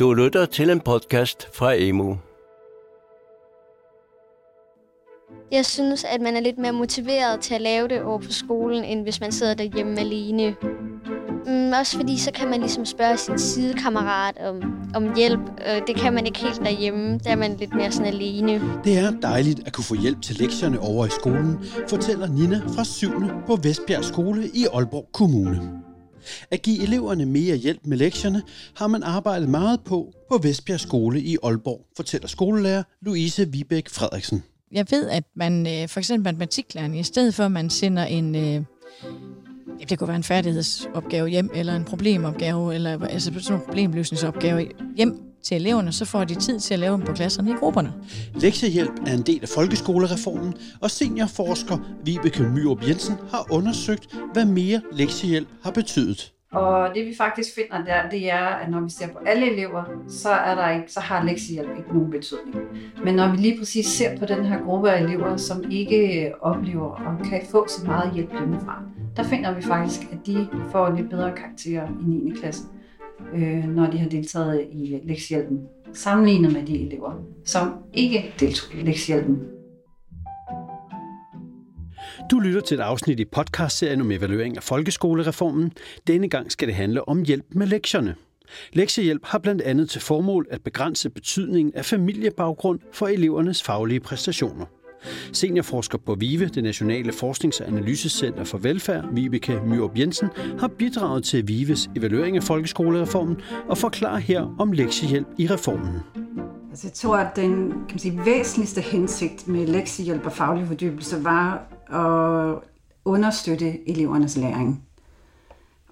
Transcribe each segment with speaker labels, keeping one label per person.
Speaker 1: Du lytter til en podcast fra Emo.
Speaker 2: Jeg synes, at man er lidt mere motiveret til at lave det over på skolen, end hvis man sidder derhjemme alene. Mm, også fordi, så kan man ligesom spørge sin sidekammerat om, om hjælp. Øh, det kan man ikke helt derhjemme. Der er man lidt mere sådan alene.
Speaker 3: Det er dejligt at kunne få hjælp til lektierne over i skolen, fortæller Nina fra 7. på Vestbjerg Skole i Aalborg Kommune. At give eleverne mere hjælp med lektierne har man arbejdet meget på på Vestbjerg Skole i Aalborg, fortæller skolelærer Louise Vibæk Frederiksen.
Speaker 4: Jeg ved, at man øh, for eksempel matematiklærerne, i stedet for at man sender en, øh, det kunne være en færdighedsopgave hjem, eller en problemopgave, eller altså sådan en problemløsningsopgave hjem til eleverne, så får de tid til at lave dem på klasserne i grupperne.
Speaker 3: Lektiehjælp er en del af folkeskolereformen, og seniorforsker Vibeke Myrup Jensen har undersøgt, hvad mere lektiehjælp har betydet.
Speaker 5: Og det vi faktisk finder der, det er, at når vi ser på alle elever, så, er der ikke, så har lektiehjælp ikke nogen betydning. Men når vi lige præcis ser på den her gruppe af elever, som ikke oplever og kan få så meget hjælp hjemmefra, der finder vi faktisk, at de får lidt bedre karakterer i 9. klasse, øh, når de har deltaget i lektiehjælpen, sammenlignet med de elever, som ikke deltog i lektiehjælpen.
Speaker 3: Du lytter til et afsnit i podcastserien om evaluering af folkeskolereformen. Denne gang skal det handle om hjælp med lektierne. Lektiehjælp har blandt andet til formål at begrænse betydningen af familiebaggrund for elevernes faglige præstationer. Seniorforsker på VIVE, det Nationale Forsknings- og Analysecenter for Velfærd, Vibeke Myrup Jensen, har bidraget til VIVEs evaluering af folkeskolereformen og forklarer her om lektiehjælp i reformen.
Speaker 5: Altså, jeg tror, at den kan man sige, væsentligste hensigt med lektiehjælp og faglig fordybelse var at understøtte elevernes læring.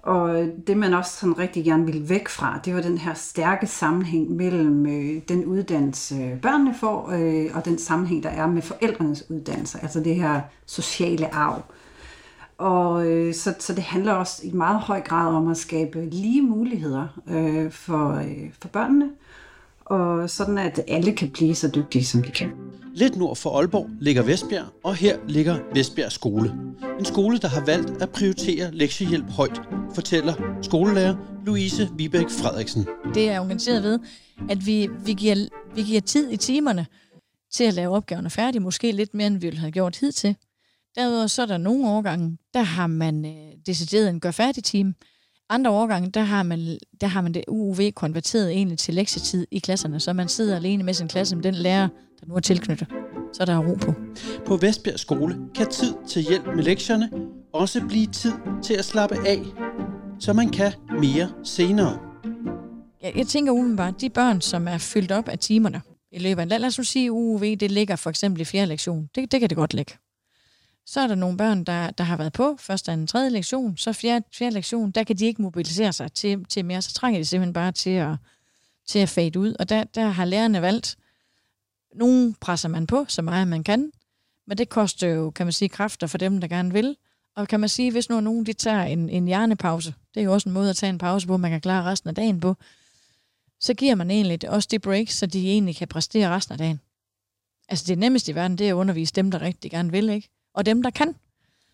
Speaker 5: Og det man også sådan rigtig gerne ville væk fra, det var den her stærke sammenhæng mellem øh, den uddannelse børnene får, øh, og den sammenhæng, der er med forældrenes uddannelse, altså det her sociale arv. Og øh, så, så det handler også i meget høj grad om at skabe lige muligheder øh, for, øh, for børnene, og sådan at alle kan blive så dygtige, som de kan.
Speaker 3: Lidt nord for Aalborg ligger Vestbjerg, og her ligger Vestbjerg Skole. En skole, der har valgt at prioritere lektiehjælp højt, fortæller skolelærer Louise Vibæk Frederiksen.
Speaker 4: Det er organiseret ved, at vi, vi, giver, vi giver tid i timerne til at lave opgaverne færdige, måske lidt mere, end vi ville have gjort hidtil. Derudover så er der nogle årgange, der har man øh, decideret en gør færdig team. Andre årgange, der har man, der har man det UUV konverteret egentlig til lektietid i klasserne, så man sidder alene med sin klasse med den lærer, der nu er tilknyttet. Så der er ro på.
Speaker 3: På Vestbjerg Skole kan tid til hjælp med lektierne også blive tid til at slappe af, så man kan mere senere.
Speaker 4: Jeg, jeg tænker umiddelbart, de børn, som er fyldt op af timerne i løbet af, lad os nu sige, UUV, det ligger for eksempel i fjerde lektion. Det, det kan det godt ligge. Så er der nogle børn, der, der har været på første, anden, tredje lektion, så fjerde, fjerde lektion, der kan de ikke mobilisere sig til, til mere, så trænger de simpelthen bare til at, til at fade ud. Og der, der har lærerne valgt, nogle presser man på, så meget man kan, men det koster jo, kan man sige, kræfter for dem, der gerne vil. Og kan man sige, hvis nu nogen de tager en, en hjernepause, det er jo også en måde at tage en pause på, man kan klare resten af dagen på, så giver man egentlig også det break, så de egentlig kan præstere resten af dagen. Altså det nemmeste i verden, det er at undervise dem, der rigtig gerne vil, ikke? Og dem, der kan.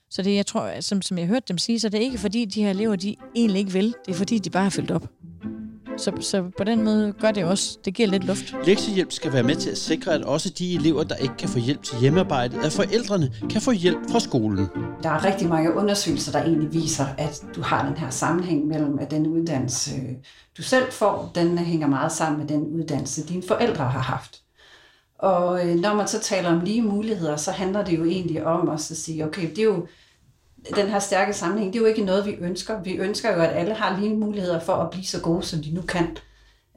Speaker 4: Så det, jeg tror, som, som jeg hørte dem sige, så det er ikke fordi, de her elever, de egentlig ikke vil. Det er fordi, de bare har fyldt op. Så, så på den måde gør det også, det giver lidt luft.
Speaker 3: Lektiehjælp skal være med til at sikre, at også de elever, der ikke kan få hjælp til hjemmearbejdet, at forældrene kan få hjælp fra skolen.
Speaker 5: Der er rigtig mange undersøgelser, der egentlig viser, at du har den her sammenhæng mellem, at den uddannelse, du selv får, den hænger meget sammen med den uddannelse, dine forældre har haft. Og øh, når man så taler om lige muligheder, så handler det jo egentlig om at sige, okay, det er jo den her stærke sammenhæng, det er jo ikke noget, vi ønsker. Vi ønsker jo, at alle har lige muligheder for at blive så gode, som de nu kan.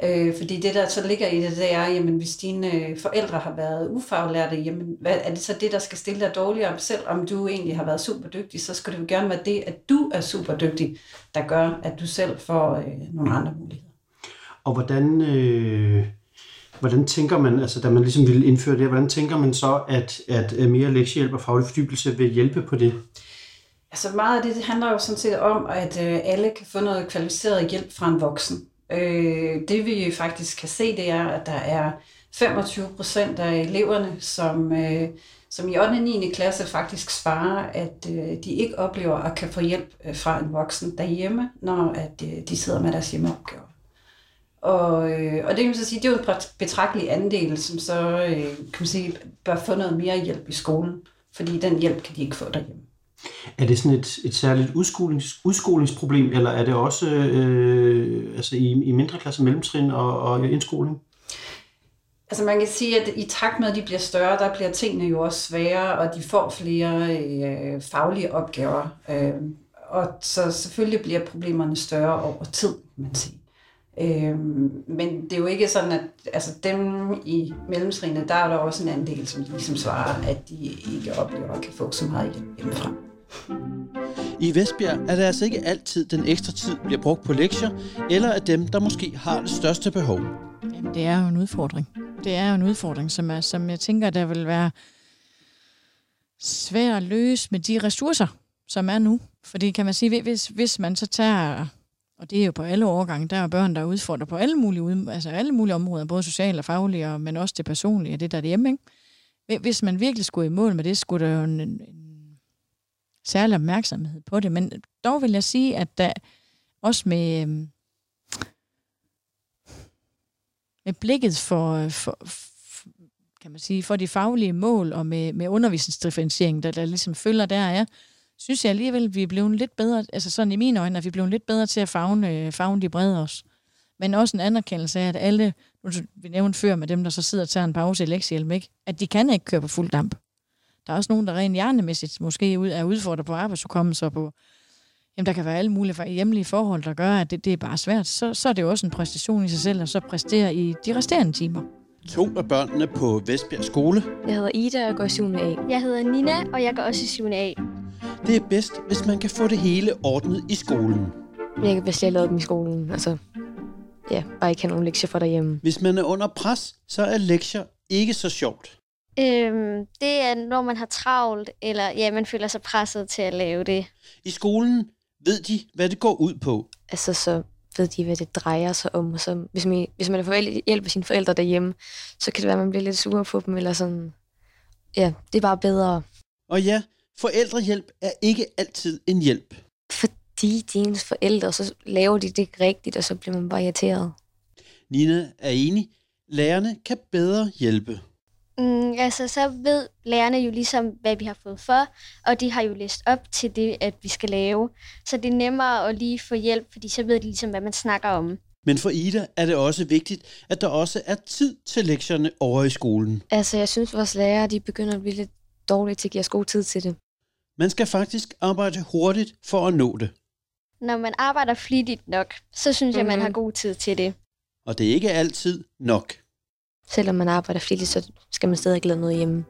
Speaker 5: Øh, fordi det, der så ligger i det, det er, jamen hvis dine øh, forældre har været ufaglærte, jamen hvad, er det så det, der skal stille dig dårligere? Selv om du egentlig har været super dygtig, så skal det jo gerne være det, at du er super dygtig, der gør, at du selv får øh, nogle andre muligheder.
Speaker 3: Og hvordan, øh, hvordan tænker man, altså da man ligesom ville indføre det, hvordan tænker man så, at, at øh, mere lektiehjælp og faglig fordybelse vil hjælpe på det?
Speaker 5: Altså meget af det, det handler jo sådan set om, at øh, alle kan få noget kvalificeret hjælp fra en voksen. Øh, det vi faktisk kan se, det er, at der er 25 procent af eleverne, som, øh, som i 8. og 9. klasse faktisk svarer, at øh, de ikke oplever at kan få hjælp øh, fra en voksen derhjemme, når at, øh, de sidder med deres hjemmeopgaver. Og, øh, og det kan man så sige, det er jo en betragtelig andel, som så øh, kan man sige, bør få noget mere hjælp i skolen, fordi den hjælp kan de ikke få derhjemme.
Speaker 3: Er det sådan et, et særligt udskolings, udskolingsproblem, eller er det også øh, altså i, i mindre klasse, mellemtrin og, og indskoling?
Speaker 5: Altså man kan sige, at i takt med, at de bliver større, der bliver tingene jo også sværere, og de får flere øh, faglige opgaver. Øh, og så selvfølgelig bliver problemerne større over tid, kan man sige. Øh, men det er jo ikke sådan, at altså dem i mellemtrinene, der er der også en andel, som ligesom svarer, at de ikke oplever at kan få så meget hjælp hjemmefra.
Speaker 3: I Vestbjerg er det altså ikke altid, den ekstra tid bliver brugt på lektier, eller af dem, der måske har det største behov.
Speaker 4: Jamen, det er jo en udfordring. Det er jo en udfordring, som, er, som jeg tænker, der vil være svært at løse med de ressourcer, som er nu. Fordi kan man sige, hvis, hvis man så tager, og det er jo på alle årgange, der er børn, der er udfordret på alle mulige, altså alle mulige områder, både sociale og faglige, men også det personlige, det der er hjemme. Ikke? Hvis man virkelig skulle i mål med det, skulle der jo en, en særlig opmærksomhed på det. Men dog vil jeg sige, at der også med, øhm, med blikket for, for, kan man sige, for de faglige mål og med, med undervisningsdifferentiering, der, der ligesom følger der er, synes jeg alligevel, vi er blevet lidt bedre, altså sådan i mine øjne, at vi er blevet lidt bedre til at fagne, fagne de brede os. Men også en anerkendelse af, at alle, nu vi nævnte før med dem, der så sidder og tager en pause i lektiehjælp, ikke? at de kan ikke køre på fuld damp. Der er også nogen, der rent hjernemæssigt måske er udfordret på arbejdsudkommelse og på, jamen der kan være alle mulige hjemlige forhold, der gør, at det, det er bare svært. Så, så er det jo også en præstation i sig selv, at så præstere i de resterende timer.
Speaker 3: To af børnene på Vestbjerg Skole.
Speaker 6: Jeg hedder Ida, og jeg går i 7. A.
Speaker 2: Jeg hedder Nina, og jeg går også i 7. A.
Speaker 3: Det er bedst, hvis man kan få det hele ordnet i skolen.
Speaker 6: Jeg kan bedst lave dem i skolen. Altså, ja, bare ikke have nogen lektier for derhjemme.
Speaker 3: Hvis man er under pres, så er lektier ikke så sjovt.
Speaker 2: Øhm, det er, når man har travlt, eller ja, man føler sig presset til at lave det.
Speaker 3: I skolen ved de, hvad det går ud på.
Speaker 6: Altså, så ved de, hvad det drejer sig om. Og så, hvis, man, hvis man får hjælp af sine forældre derhjemme, så kan det være, at man bliver lidt sur på dem, eller sådan. Ja, det er bare bedre.
Speaker 3: Og ja, forældrehjælp er ikke altid en hjælp.
Speaker 6: Fordi dine forældre, så laver de det ikke rigtigt, og så bliver man bare irriteret.
Speaker 3: Nina er enig. Lærerne kan bedre hjælpe.
Speaker 2: Mm, altså, så ved lærerne jo ligesom, hvad vi har fået for, og de har jo læst op til det, at vi skal lave. Så det er nemmere at lige få hjælp, fordi så ved de ligesom, hvad man snakker om.
Speaker 3: Men for Ida er det også vigtigt, at der også er tid til lektierne over i skolen.
Speaker 6: Altså, jeg synes, vores lærere de begynder at blive lidt dårlige til at give os god tid til det.
Speaker 3: Man skal faktisk arbejde hurtigt for at nå det.
Speaker 2: Når man arbejder flittigt nok, så synes mm-hmm. jeg, man mhm. har god tid til det.
Speaker 3: Og det er ikke altid nok.
Speaker 6: Selvom man arbejder flittigt, så skal man stadig lade noget hjemme.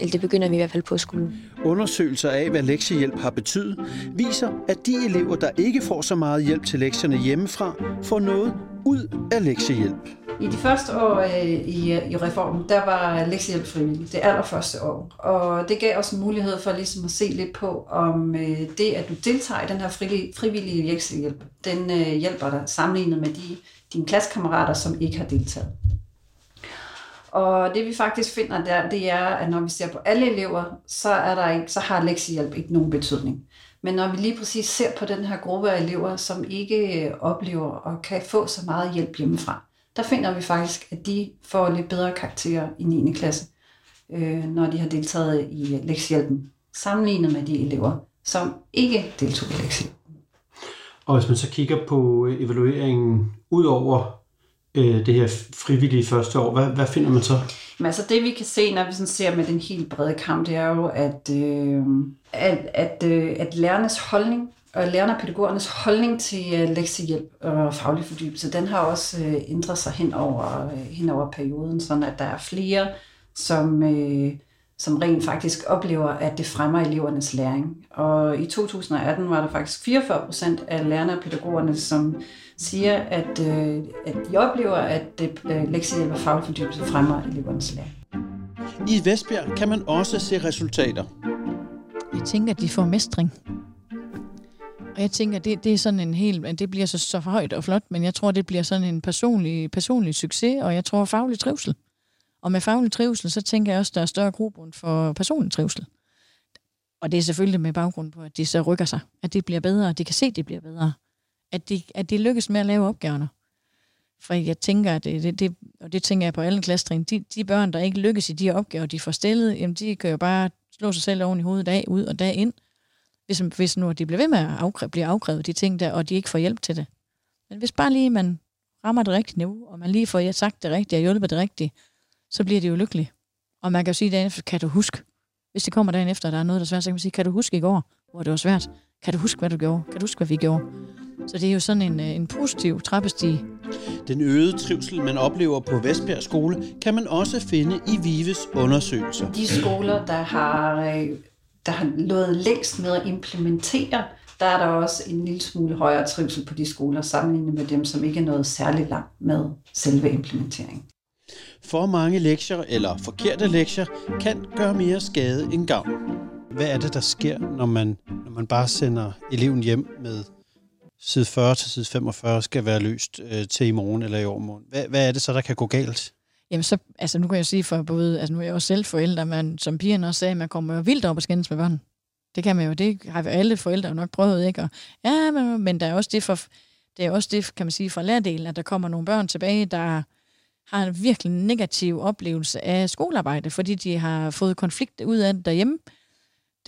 Speaker 6: Eller det begynder vi i hvert fald på skolen.
Speaker 3: Undersøgelser af, hvad lektiehjælp har betydet, viser, at de elever, der ikke får så meget hjælp til lektierne hjemmefra, får noget ud af lektiehjælp.
Speaker 5: I de første år øh, i, i reformen, der var lektiehjælp frivillig, det allerførste år. Og det gav os en mulighed for ligesom at se lidt på, om øh, det, at du deltager i den her frivillige, frivillige lektiehjælp, den øh, hjælper dig sammenlignet med de, dine klassekammerater, som ikke har deltaget. Og det vi faktisk finder der, det er, at når vi ser på alle elever, så, er der ikke, så har lektiehjælp ikke nogen betydning. Men når vi lige præcis ser på den her gruppe af elever, som ikke øh, oplever og kan få så meget hjælp hjemmefra, der finder vi faktisk, at de får lidt bedre karakterer i 9. klasse, øh, når de har deltaget i lektiehjælpen, sammenlignet med de elever, som ikke deltog i lektiehjælpen.
Speaker 3: Og hvis man så kigger på evalueringen ud over øh, det her frivillige første år. Hvad, hvad finder man så?
Speaker 5: Men altså det vi kan se, når vi sådan ser med den helt brede kamp, det er jo, at, øh, at, at, øh, at lærernes holdning og lærerne og pædagogernes holdning til øh, lektiehjælp og faglig fordybelse, den har også øh, ændret sig hen over, øh, hen over perioden, sådan at der er flere, som, som rent faktisk oplever, at det fremmer elevernes læring. Og i 2018 var der faktisk 44 procent af lærerne og pædagogerne, som siger, at, at de oplever, at det, lektiehjælp og faglig fordybelse fremmer elevernes læring.
Speaker 3: I Vestbjerg kan man også se resultater.
Speaker 4: Jeg tænker, at de får mestring. Og jeg tænker, det, det er sådan en helt, det bliver så, så højt og flot, men jeg tror, det bliver sådan en personlig, personlig succes, og jeg tror faglig trivsel. Og med faglig trivsel, så tænker jeg også, der er større grobund for personlig trivsel. Og det er selvfølgelig med baggrund på, at de så rykker sig. At det bliver bedre, at de kan se, at det bliver bedre at de, at de lykkes med at lave opgaverne. For jeg tænker, at det, det, det, og det tænker jeg på alle klassetrin, de, de børn, der ikke lykkes i de opgaver, de får stillet, jamen de kan jo bare slå sig selv oven i hovedet dag ud og dag ind, hvis, hvis nu de bliver ved med at afkræve, blive afkrævet de ting der, og de ikke får hjælp til det. Men hvis bare lige man rammer det rigtige niveau, og man lige får sagt det rigtige og hjulpet det rigtige, så bliver de jo lykkelige. Og man kan jo sige dagen efter, kan du huske, hvis det kommer dagen efter, der er noget, der er svært, så kan man sige, kan du huske i går, hvor det var svært? Kan du huske, hvad du gjorde? Kan du huske, hvad vi gjorde? Så det er jo sådan en, øh, en positiv trappestige.
Speaker 3: Den øgede trivsel, man oplever på Vestbjerg Skole, kan man også finde i Vives undersøgelser.
Speaker 5: De skoler, der har, øh, der har lået længst med at implementere, der er der også en lille smule højere trivsel på de skoler, sammenlignet med dem, som ikke er nået særlig langt med selve implementeringen.
Speaker 3: For mange lektier eller forkerte lektier kan gøre mere skade end gavn. Hvad er det, der sker, når man, når man bare sender eleven hjem med side 40 til side 45 skal være løst øh, til i morgen eller i overmorgen? Hvad, hvad er det så, der kan gå galt?
Speaker 4: Jamen så, altså nu kan jeg sige for både, altså nu er jeg jo selv forældre, men som pigerne også sagde, man kommer jo vildt op og skændes med børn. Det kan man jo, det har vi alle forældre nok prøvet, ikke? Og, ja, men, men der er også det for, det er også det, kan man sige, fra lærdelen, at der kommer nogle børn tilbage, der har en virkelig negativ oplevelse af skolearbejde, fordi de har fået konflikt ud af det derhjemme.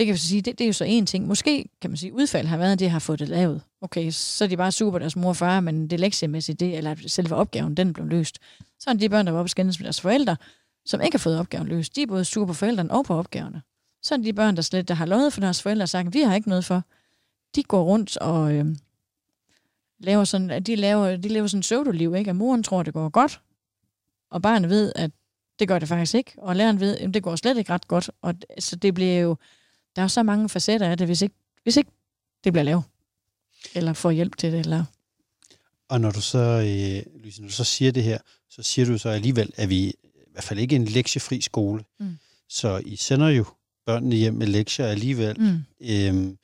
Speaker 4: Det kan vi sige, det, det er jo så en ting. Måske kan man sige, udfald har været, at de har fået det lavet. Okay, så er de bare super deres mor og far, men det lektiemæssigt, det, eller selve opgaven, den blev løst. Så er de børn, der var oppe skændes med deres forældre, som ikke har fået opgaven løst. De er både super på forældrene og på opgaverne. Så er de børn, der slet der har lovet for deres forældre og sagt, vi har ikke noget for. De går rundt og øh, laver sådan, de laver, de lever sådan en pseudoliv, ikke? At moren tror, det går godt, og barnet ved, at det gør det faktisk ikke, og læreren ved, at det går slet ikke ret godt, og så det bliver jo, der er så mange facetter af det, hvis ikke, hvis ikke det bliver lavet, eller får hjælp til det, eller...
Speaker 3: Og når du så, øh, Louise, når du så siger det her, så siger du så alligevel, at vi i hvert fald ikke en lektiefri skole. Mm. Så I sender jo børnene hjem med lektier alligevel. Mm. Øhm,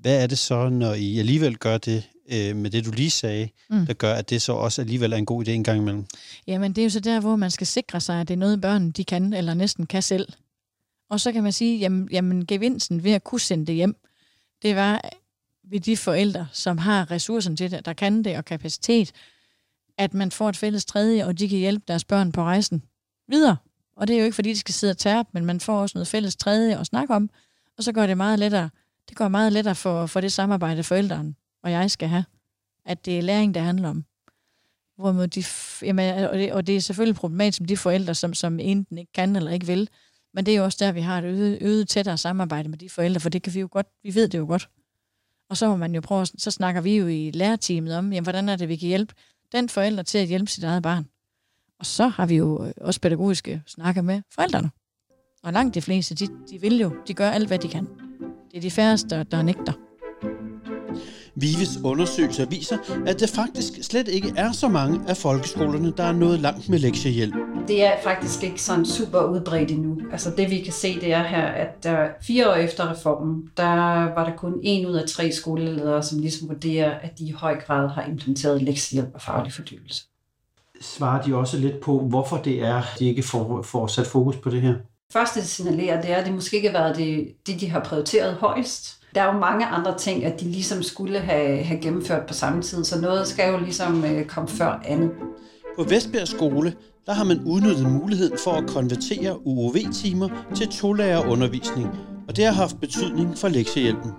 Speaker 3: hvad er det så, når I alligevel gør det, øh, med det du lige sagde, mm. der gør, at det så også alligevel er en god idé en gang imellem?
Speaker 4: Jamen, det er jo så der, hvor man skal sikre sig, at det er noget, børn de kan, eller næsten kan selv. Og så kan man sige, jamen, jamen gevinsten ved at kunne sende det hjem, det var ved de forældre, som har ressourcen til det, der kan det, og kapacitet, at man får et fælles tredje, og de kan hjælpe deres børn på rejsen videre. Og det er jo ikke, fordi de skal sidde og tærpe, men man får også noget fælles tredje at snakke om, og så gør det meget lettere. Det går meget lettere for, for det samarbejde, forældrene og jeg skal have. At det er læring, det handler om. Hvorimod de, jamen, og, det, og det er selvfølgelig problematisk med de forældre, som, som enten ikke kan eller ikke vil. Men det er jo også der, vi har et øget, øget tættere samarbejde med de forældre, for det kan vi jo godt, vi ved det jo godt. Og så må man jo prøve, så snakker vi jo i lærerteamet om, jamen, hvordan er det, vi kan hjælpe den forælder til at hjælpe sit eget barn. Og så har vi jo øh, også pædagogiske snakker med forældrene. Og langt de fleste, de, de vil jo, de gør alt, hvad de kan. Det er de færreste, der, der nægter.
Speaker 3: Vives undersøgelser viser, at det faktisk slet ikke er så mange af folkeskolerne, der er nået langt med lektiehjælp.
Speaker 5: Det er faktisk ikke sådan super udbredt endnu. Altså det vi kan se, det er her, at der fire år efter reformen, der var der kun en ud af tre skoleledere, som ligesom vurderer, at de i høj grad har implementeret lektiehjælp og faglig fordybelse.
Speaker 3: Svarer de også lidt på, hvorfor det er, de ikke får, får sat fokus på det her?
Speaker 5: Første, det signalerer, det er, at det måske ikke har været det, det, de har prioriteret højst. Der er jo mange andre ting, at de ligesom skulle have, have gennemført på samme tid, så noget skal jo ligesom øh, komme før andet.
Speaker 3: På Vestbjerg Skole, der har man udnyttet muligheden for at konvertere UOV-timer til to-lærer-undervisning, og det har haft betydning for lektiehjælpen.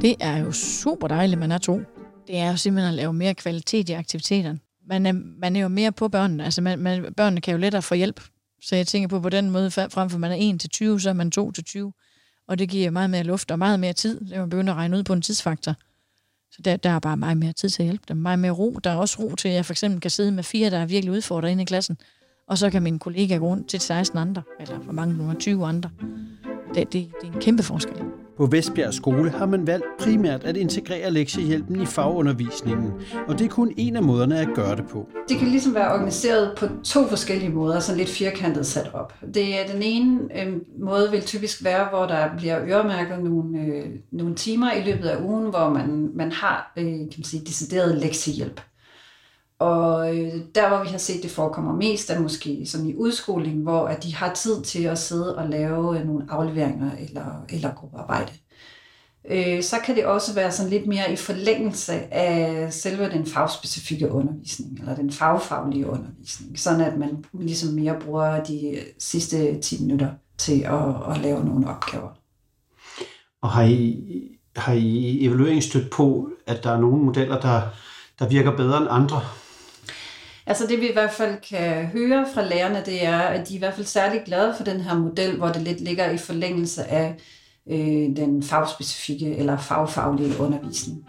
Speaker 4: Det er jo super dejligt, man er to. Det er jo simpelthen at lave mere kvalitet i aktiviteterne. Man er, man er jo mere på børnene. Altså man, man, børnene kan jo lettere få hjælp. Så jeg tænker på, på den måde, frem for man er 1 til 20, så er man 2 til 20 og det giver meget mere luft og meget mere tid. Det man begynder at regne ud på en tidsfaktor. Så der, der er bare meget mere tid til at hjælpe dem. Meget mere ro. Der er også ro til, at jeg for eksempel kan sidde med fire, der er virkelig udfordret inde i klassen. Og så kan min kollega gå rundt til 16 andre, eller for mange nu 20 andre. Det, det, det er en kæmpe forskel.
Speaker 3: På Vestbjerg Skole har man valgt primært at integrere lektiehjælpen i fagundervisningen, og det er kun en af måderne at gøre det på.
Speaker 5: Det kan ligesom være organiseret på to forskellige måder, så lidt firkantet sat op. Det er den ene øh, måde vil typisk være, hvor der bliver øremærket nogle, øh, nogle timer i løbet af ugen, hvor man, man har øh, kan man sige, decideret lektiehjælp. Og øh, der, hvor vi har set, det forekommer mest, er måske sådan i udskoling, hvor at de har tid til at sidde og lave øh, nogle afleveringer eller, eller gruppearbejde. øh, så kan det også være sådan lidt mere i forlængelse af selve den fagspecifikke undervisning, eller den fagfaglige undervisning, sådan at man ligesom mere bruger de sidste 10 minutter til at, at lave nogle opgaver.
Speaker 3: Og har I, har I evaluering stødt på, at der er nogle modeller, der, der virker bedre end andre?
Speaker 5: Altså det vi i hvert fald kan høre fra lærerne, det er, at de er i hvert fald særlig glade for den her model, hvor det lidt ligger i forlængelse af øh, den fagspecifikke eller fagfaglige undervisning.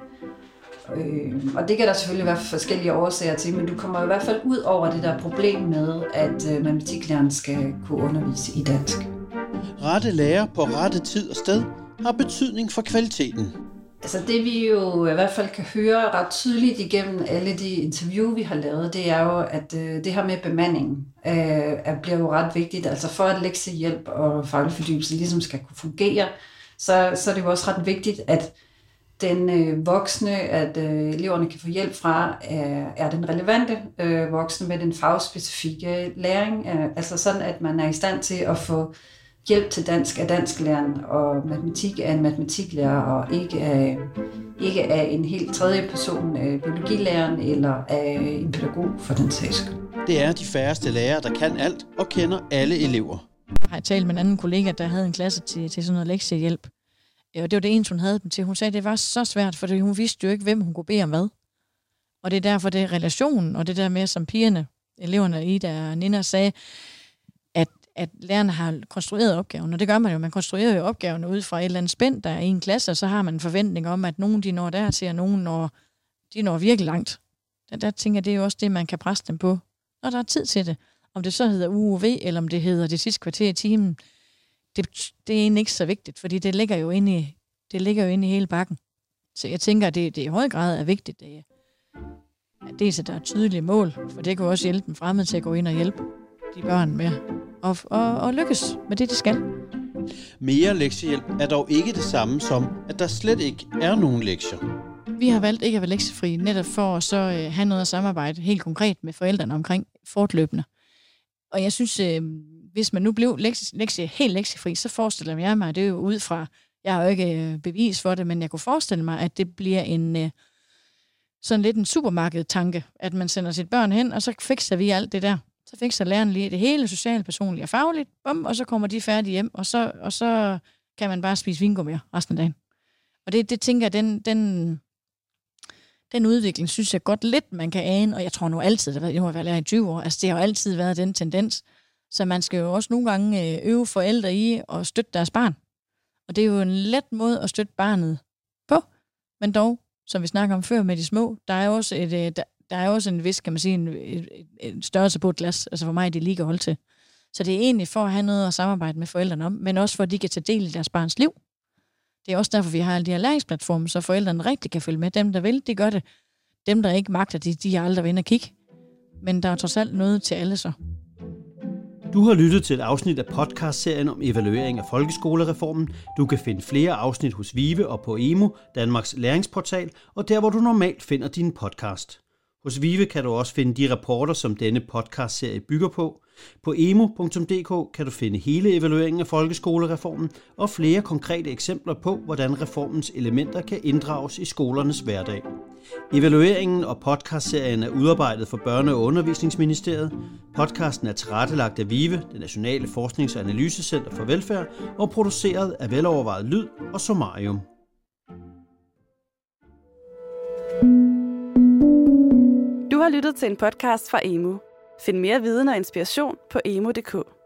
Speaker 5: Øh, og det kan der selvfølgelig være forskellige årsager til, men du kommer i hvert fald ud over det der problem med, at øh, matematiklæreren skal kunne undervise i dansk.
Speaker 3: Rette lærer på rette tid og sted har betydning for kvaliteten.
Speaker 5: Altså det vi jo i hvert fald kan høre ret tydeligt igennem alle de interview, vi har lavet, det er jo, at øh, det her med bemandingen øh, bliver jo ret vigtigt. Altså for at lektiehjælp og faglig fordybelse ligesom skal kunne fungere, så, så er det jo også ret vigtigt, at den øh, voksne, at øh, eleverne kan få hjælp fra, er, er den relevante øh, voksne med den fagspecifikke læring. Øh, altså sådan, at man er i stand til at få hjælp til dansk af dansklæreren, og matematik af en matematiklærer, og ikke af, ikke af en helt tredje person, øh, biologilæreren eller af en pædagog for den sags
Speaker 3: Det er de færreste lærere, der kan alt og kender alle elever.
Speaker 4: Jeg har talt med en anden kollega, der havde en klasse til, til sådan noget lektiehjælp. Og det var det eneste, hun havde dem til. Hun sagde, at det var så svært, for hun vidste jo ikke, hvem hun kunne bede om hvad. Og det er derfor, det er relationen, og det der med, som pigerne, eleverne, Ida og Nina sagde, at, lærerne har konstrueret opgaven, og det gør man jo. Man konstruerer jo opgaven ud fra et eller andet spænd, der er i en klasse, og så har man en forventning om, at nogen de når dertil, og nogen når, de når virkelig langt. Der, der tænker jeg, det er jo også det, man kan presse dem på, når der er tid til det. Om det så hedder UUV, eller om det hedder det sidste kvarter i timen, det, det er egentlig ikke så vigtigt, fordi det ligger jo inde i, det ligger jo inde i hele bakken. Så jeg tænker, at det, det i høj grad er vigtigt, at, at dels at der er tydelige mål, for det kan også hjælpe dem fremmed til at gå ind og hjælpe de børn med at og, og lykkes med det, de skal.
Speaker 3: Mere lektiehjælp er dog ikke det samme som, at der slet ikke er nogen lektier.
Speaker 4: Vi har valgt ikke at være lektiefri, netop for at så øh, have noget at samarbejde helt konkret med forældrene omkring fortløbende. Og jeg synes, øh, hvis man nu blev lektie, lektie, helt lektiefri, så forestiller jeg mig, det er jo ud fra, jeg har jo ikke øh, bevis for det, men jeg kunne forestille mig, at det bliver en øh, sådan lidt en supermarked-tanke, at man sender sit børn hen, og så fikser vi alt det der. Så fikser læreren lige det hele, socialt, personligt og fagligt, bum, og så kommer de færdige hjem, og så, og så kan man bare spise vingummi resten af dagen. Og det, det tænker jeg, den, den, den udvikling synes jeg godt lidt, man kan ane, og jeg tror nu altid, det har været lærer i 20 år, altså det har jo altid været den tendens, så man skal jo også nogle gange øh, øve forældre i at støtte deres barn. Og det er jo en let måde at støtte barnet på. Men dog, som vi snakker om før med de små, der er også, et, øh, der, der er også en vis, kan man sige, en, en, en størrelse på et glas. Altså for mig er det lige at holde til. Så det er egentlig for at have noget at samarbejde med forældrene om, men også for, at de kan tage del i deres barns liv. Det er også derfor, vi har alle de her læringsplatforme, så forældrene rigtig kan følge med. Dem, der vil, de gør det. Dem, der ikke magter, de, de har aldrig været inde og kigge. Men der er trods alt noget til alle så.
Speaker 3: Du har lyttet til et afsnit af podcastserien om evaluering af folkeskolereformen. Du kan finde flere afsnit hos Vive og på Emo, Danmarks læringsportal, og der hvor du normalt finder din podcast. Hos Vive kan du også finde de rapporter, som denne podcastserie bygger på. På emo.dk kan du finde hele evalueringen af folkeskolereformen og flere konkrete eksempler på, hvordan reformens elementer kan inddrages i skolernes hverdag. Evalueringen og podcastserien er udarbejdet for Børne- og Undervisningsministeriet. Podcasten er tilrettelagt af VIVE, det Nationale Forsknings- og Analysecenter for Velfærd, og produceret af velovervejet lyd og Somarium.
Speaker 7: Har lyttet til en podcast fra Emu. Find mere viden og inspiration på emu.dk.